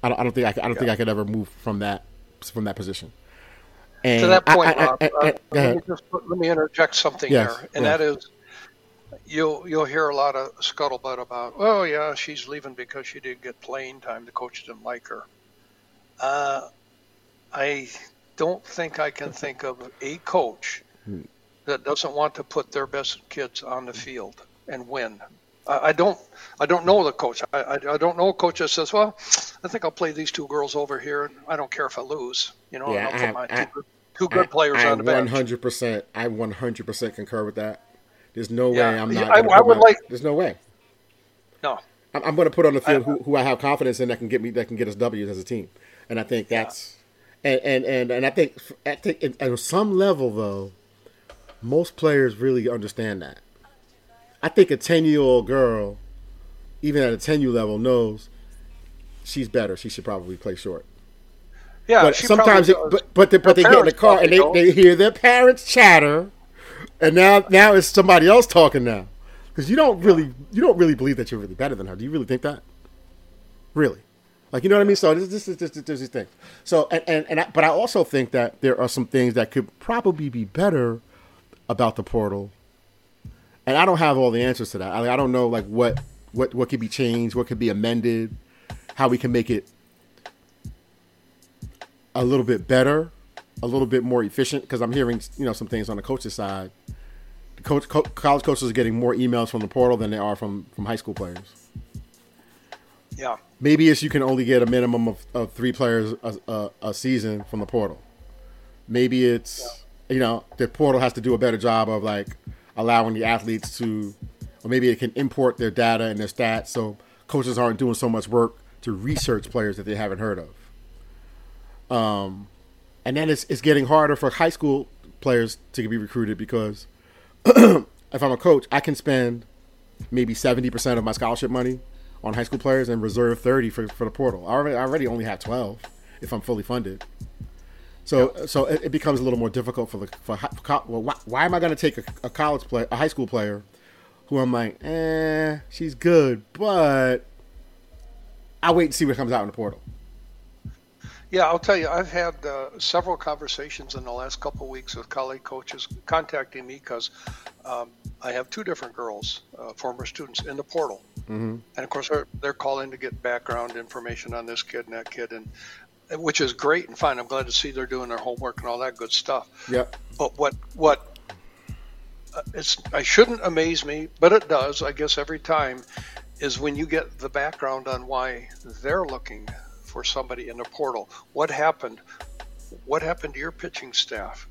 I don't, I don't think I, could- I don't think I could ever move from that, from that position. And to that point, I- I- Rob, I- uh, let, me just, let me interject something Yes, here, and yes. that is, you'll you'll hear a lot of scuttlebutt about, oh yeah, she's leaving because she didn't get playing time. The coach didn't like her. Uh, I don't think I can think of a coach Hmm. that doesn't want to put their best kids on the field and win. I I don't. I don't know the coach. I, I, I don't know a coach that says, "Well, I think I'll play these two girls over here, and I don't care if I lose." You know, Yeah, I- put my two, good- two good players on the bench. 100%, I 100% concur with that. There's no way I'm not. I- I would my- like- There's no way. No, I'm, I'm going to put on the field who, who I have confidence in that can get me that can get us W's as a team, and I think that's and and and, and I think I think at some level though, most players really understand that. I think a ten year old girl, even at a ten U level, knows she's better. She should probably play short. yeah. But she sometimes, it, but but they, but they get in the car and they, they hear their parents chatter, and now now it's somebody else talking now, because you don't really you don't really believe that you're really better than her. Do you really think that? Really, like you know what I mean? So this this is this, this, this thing. So and and, and I, but I also think that there are some things that could probably be better about the portal, and I don't have all the answers to that. I, I don't know like what what what could be changed, what could be amended, how we can make it a little bit better, a little bit more efficient. Because I'm hearing you know some things on the coach's side. The coach, co- college coaches are getting more emails from the portal than they are from from high school players. Yeah. Maybe it's you can only get a minimum of, of three players a, a, a season from the portal. Maybe it's you know the portal has to do a better job of like allowing the athletes to, or maybe it can import their data and their stats so coaches aren't doing so much work to research players that they haven't heard of. Um, and then it's it's getting harder for high school players to be recruited because if I'm a coach, I can spend maybe seventy percent of my scholarship money on high school players and reserve thirty for, for the portal. I already, I already only have twelve if I'm fully funded. So yep. so it, it, becomes a little more difficult for the for, for well why, why am I going to take a, a college player a high school player who I'm like eh she's good but I'll wait and see what comes out in the portal. Yeah, I'll tell you, I've had uh, several conversations in the last couple of weeks with college coaches contacting me because um, I have two different girls, uh, former students, in the portal. Mm-hmm. And of course, they're, they're calling to get background information on this kid and that kid. And which is great and fine. I'm glad to see they're doing their homework and all that good stuff. Yeah. But what what uh, it's I shouldn't amaze me, but it does. I guess every time is when you get the background on why they're looking for somebody in the portal. What happened? What happened to your pitching staff?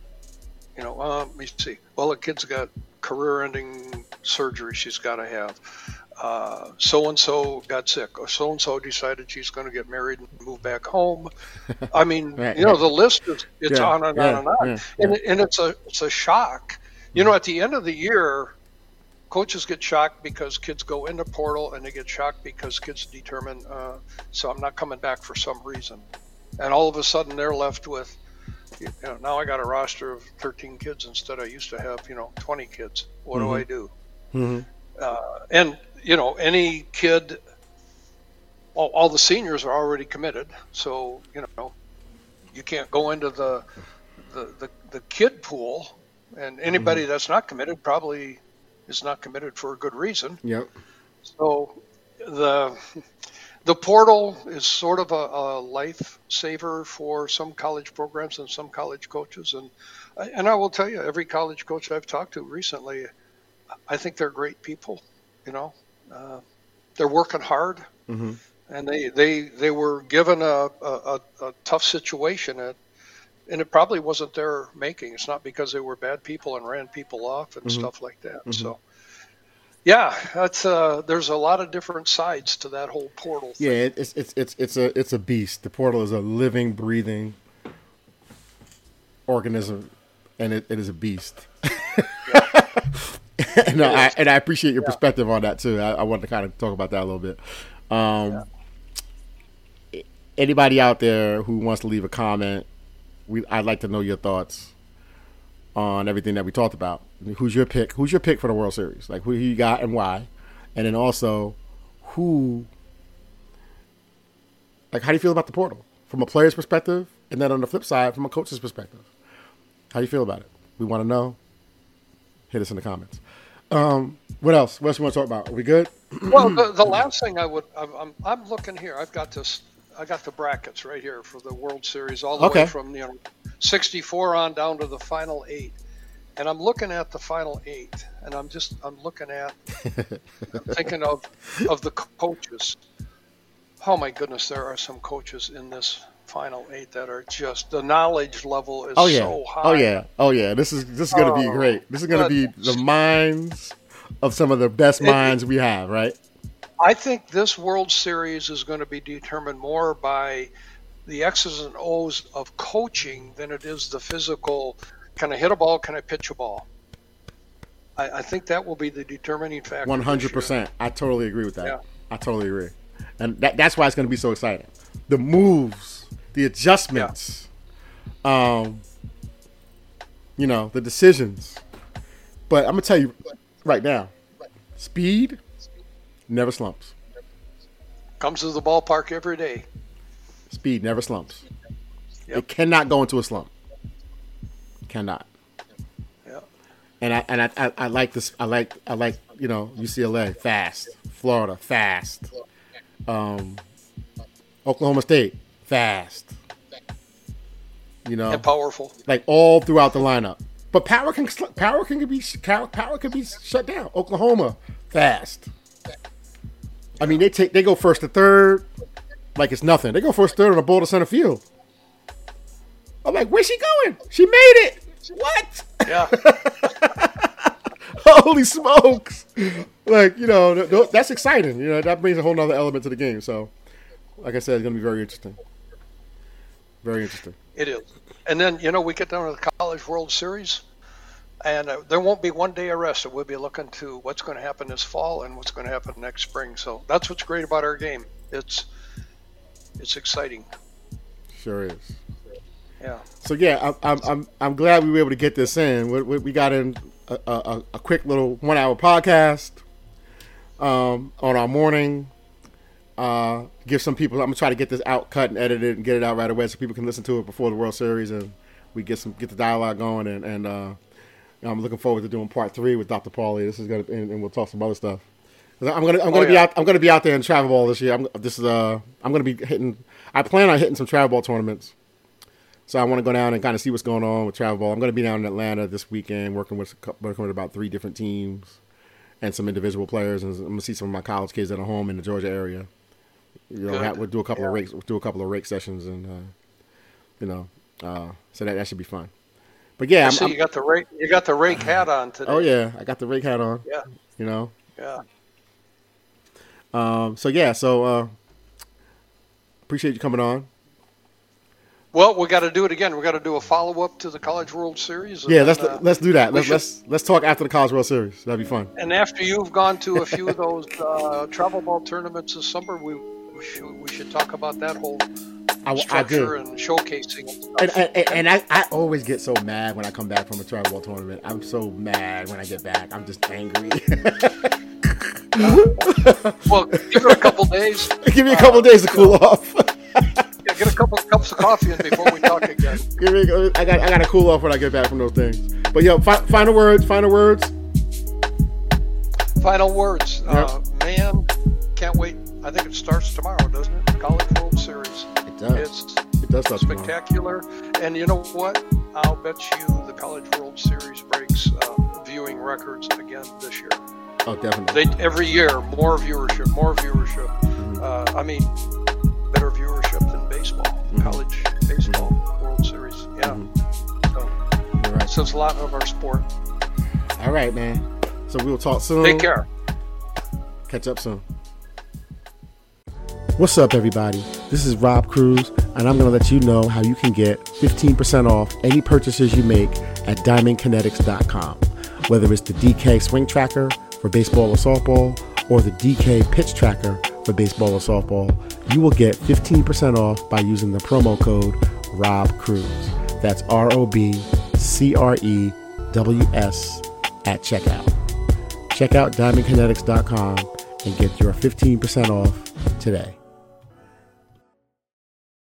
You know, uh, let me see. Well, the kid's got career-ending surgery she's got to have so and so got sick, or so and so decided she's going to get married and move back home. I mean, right, you know, the list is it's yeah, on and yeah, on and on, yeah, and and it's a it's a shock. You know, at the end of the year, coaches get shocked because kids go into portal, and they get shocked because kids determine, uh, so I'm not coming back for some reason, and all of a sudden they're left with. You know, now I got a roster of 13 kids instead I used to have, you know, 20 kids. What mm-hmm. do I do? Mm-hmm. Uh, and you know, any kid, all, all the seniors are already committed, so you know, you can't go into the the the, the kid pool, and anybody mm-hmm. that's not committed probably is not committed for a good reason. Yep. So the the portal is sort of a, a lifesaver for some college programs and some college coaches, and and I will tell you, every college coach I've talked to recently, I think they're great people. You know, uh, they're working hard, mm-hmm. and they, they they were given a, a, a tough situation, and, and it probably wasn't their making. It's not because they were bad people and ran people off and mm-hmm. stuff like that. Mm-hmm. So. Yeah, that's uh, there's a lot of different sides to that whole portal. Thing. Yeah, it's it's it's it's a it's a beast. The portal is a living, breathing organism, and it, it is a beast. and, I, and I appreciate your yeah. perspective on that too. I, I wanted to kind of talk about that a little bit. Um, yeah. Anybody out there who wants to leave a comment, we I'd like to know your thoughts on everything that we talked about. Who's your pick? Who's your pick for the World Series? Like who you got and why? And then also, who? Like, how do you feel about the portal from a player's perspective, and then on the flip side, from a coach's perspective? How do you feel about it? We want to know. Hit us in the comments. Um, what else? What else you want to talk about? Are we good? well, the, the last thing I would, I'm, I'm looking here. I've got this. I got the brackets right here for the World Series, all the okay. way from you know 64 on down to the final eight. And I'm looking at the final eight, and I'm just I'm looking at, I'm thinking of of the coaches. Oh my goodness, there are some coaches in this final eight that are just the knowledge level is oh, yeah. so high. Oh yeah, oh yeah. This is this is going to be oh, great. This is going to be the minds of some of the best minds it, we have, right? I think this World Series is going to be determined more by the X's and O's of coaching than it is the physical. Can I hit a ball? Can I pitch a ball? I, I think that will be the determining factor. One hundred percent. I totally agree with that. Yeah. I totally agree, and that, that's why it's going to be so exciting. The moves the adjustments, yeah. um, you know, the decisions. But I'm gonna tell you right now, speed never slumps. Comes to the ballpark every day. Speed never slumps. Yep. It cannot go into a slump. Cannot. Yeah. And I and I, I, I like this. I like I like you know UCLA fast, Florida fast, um, Oklahoma State fast. You know, and powerful. Like all throughout the lineup. But power can power can be power can be shut down. Oklahoma fast. I mean, they take they go first to third like it's nothing. They go first third on a ball to center field. I'm like, where's she going? She made it. What? Yeah. Holy smokes! Like you know, that's exciting. You know, that brings a whole other element to the game. So, like I said, it's gonna be very interesting. Very interesting. It is. And then you know we get down to the College World Series, and uh, there won't be one day of rest. So we'll be looking to what's going to happen this fall and what's going to happen next spring. So that's what's great about our game. It's it's exciting. Sure is. Yeah. So yeah, I'm I'm I'm glad we were able to get this in. We, we got in a, a, a quick little one hour podcast um, on our morning. Uh, give some people. I'm gonna try to get this out, cut and edited, and get it out right away so people can listen to it before the World Series, and we get some get the dialogue going. And, and uh, I'm looking forward to doing part three with Dr. Paulie. This is gonna, and, and we'll talk some other stuff. I'm gonna I'm gonna oh, be out I'm gonna be out there in travel ball this year. I'm this is uh I'm gonna be hitting. I plan on hitting some travel ball tournaments. So I want to go down and kind of see what's going on with travel ball. I'm going to be down in Atlanta this weekend, working with working with about three different teams and some individual players, and I'm going to see some of my college kids that are home in the Georgia area. You know, we'll do a couple yeah. of rakes, we'll do a couple of rake sessions, and uh, you know, uh, so that that should be fun. But yeah, I see you got the rake, you got the rake hat on today. Oh yeah, I got the rake hat on. Yeah, you know. Yeah. Um. So yeah. So uh, appreciate you coming on. Well, we got to do it again. We got to do a follow up to the College World Series. Yeah, let's uh, let's do that. Let's, should, let's let's talk after the College World Series. That'd be fun. And after you've gone to a few of those uh, travel ball tournaments this summer, we we should, we should talk about that whole I, structure I and showcasing. And, and, and, and, I, I always get so mad when I come back from a travel tournament. I'm so mad when I get back. I'm just angry. well, give it a couple days. Give me a couple uh, days to cool off yeah, get a couple of cups of coffee in before we talk again. I got I got to cool off when I get back from those things. But yeah, fi- final words. Final words. Final words. Yep. Uh, man, can't wait. I think it starts tomorrow, doesn't it? College World Series. It does. It's it does spectacular. Tomorrow. And you know what? I'll bet you the College World Series breaks uh, viewing records again this year. Oh, definitely. They, every year, more viewership, more viewership. Mm-hmm. Uh, I mean, better viewership than baseball, mm-hmm. college baseball, mm-hmm. World Series. Yeah. Mm-hmm. So right. says a lot of our sport. All right, man. So we'll talk soon. Take care. Catch up soon. What's up, everybody? This is Rob Crews, and I'm going to let you know how you can get 15% off any purchases you make at diamondkinetics.com. Whether it's the DK Swing Tracker for baseball or softball, or the DK Pitch Tracker for baseball or softball, you will get 15% off by using the promo code Rob Crews. That's R O B C R E W S at checkout. Check out diamondkinetics.com and get your 15% off today.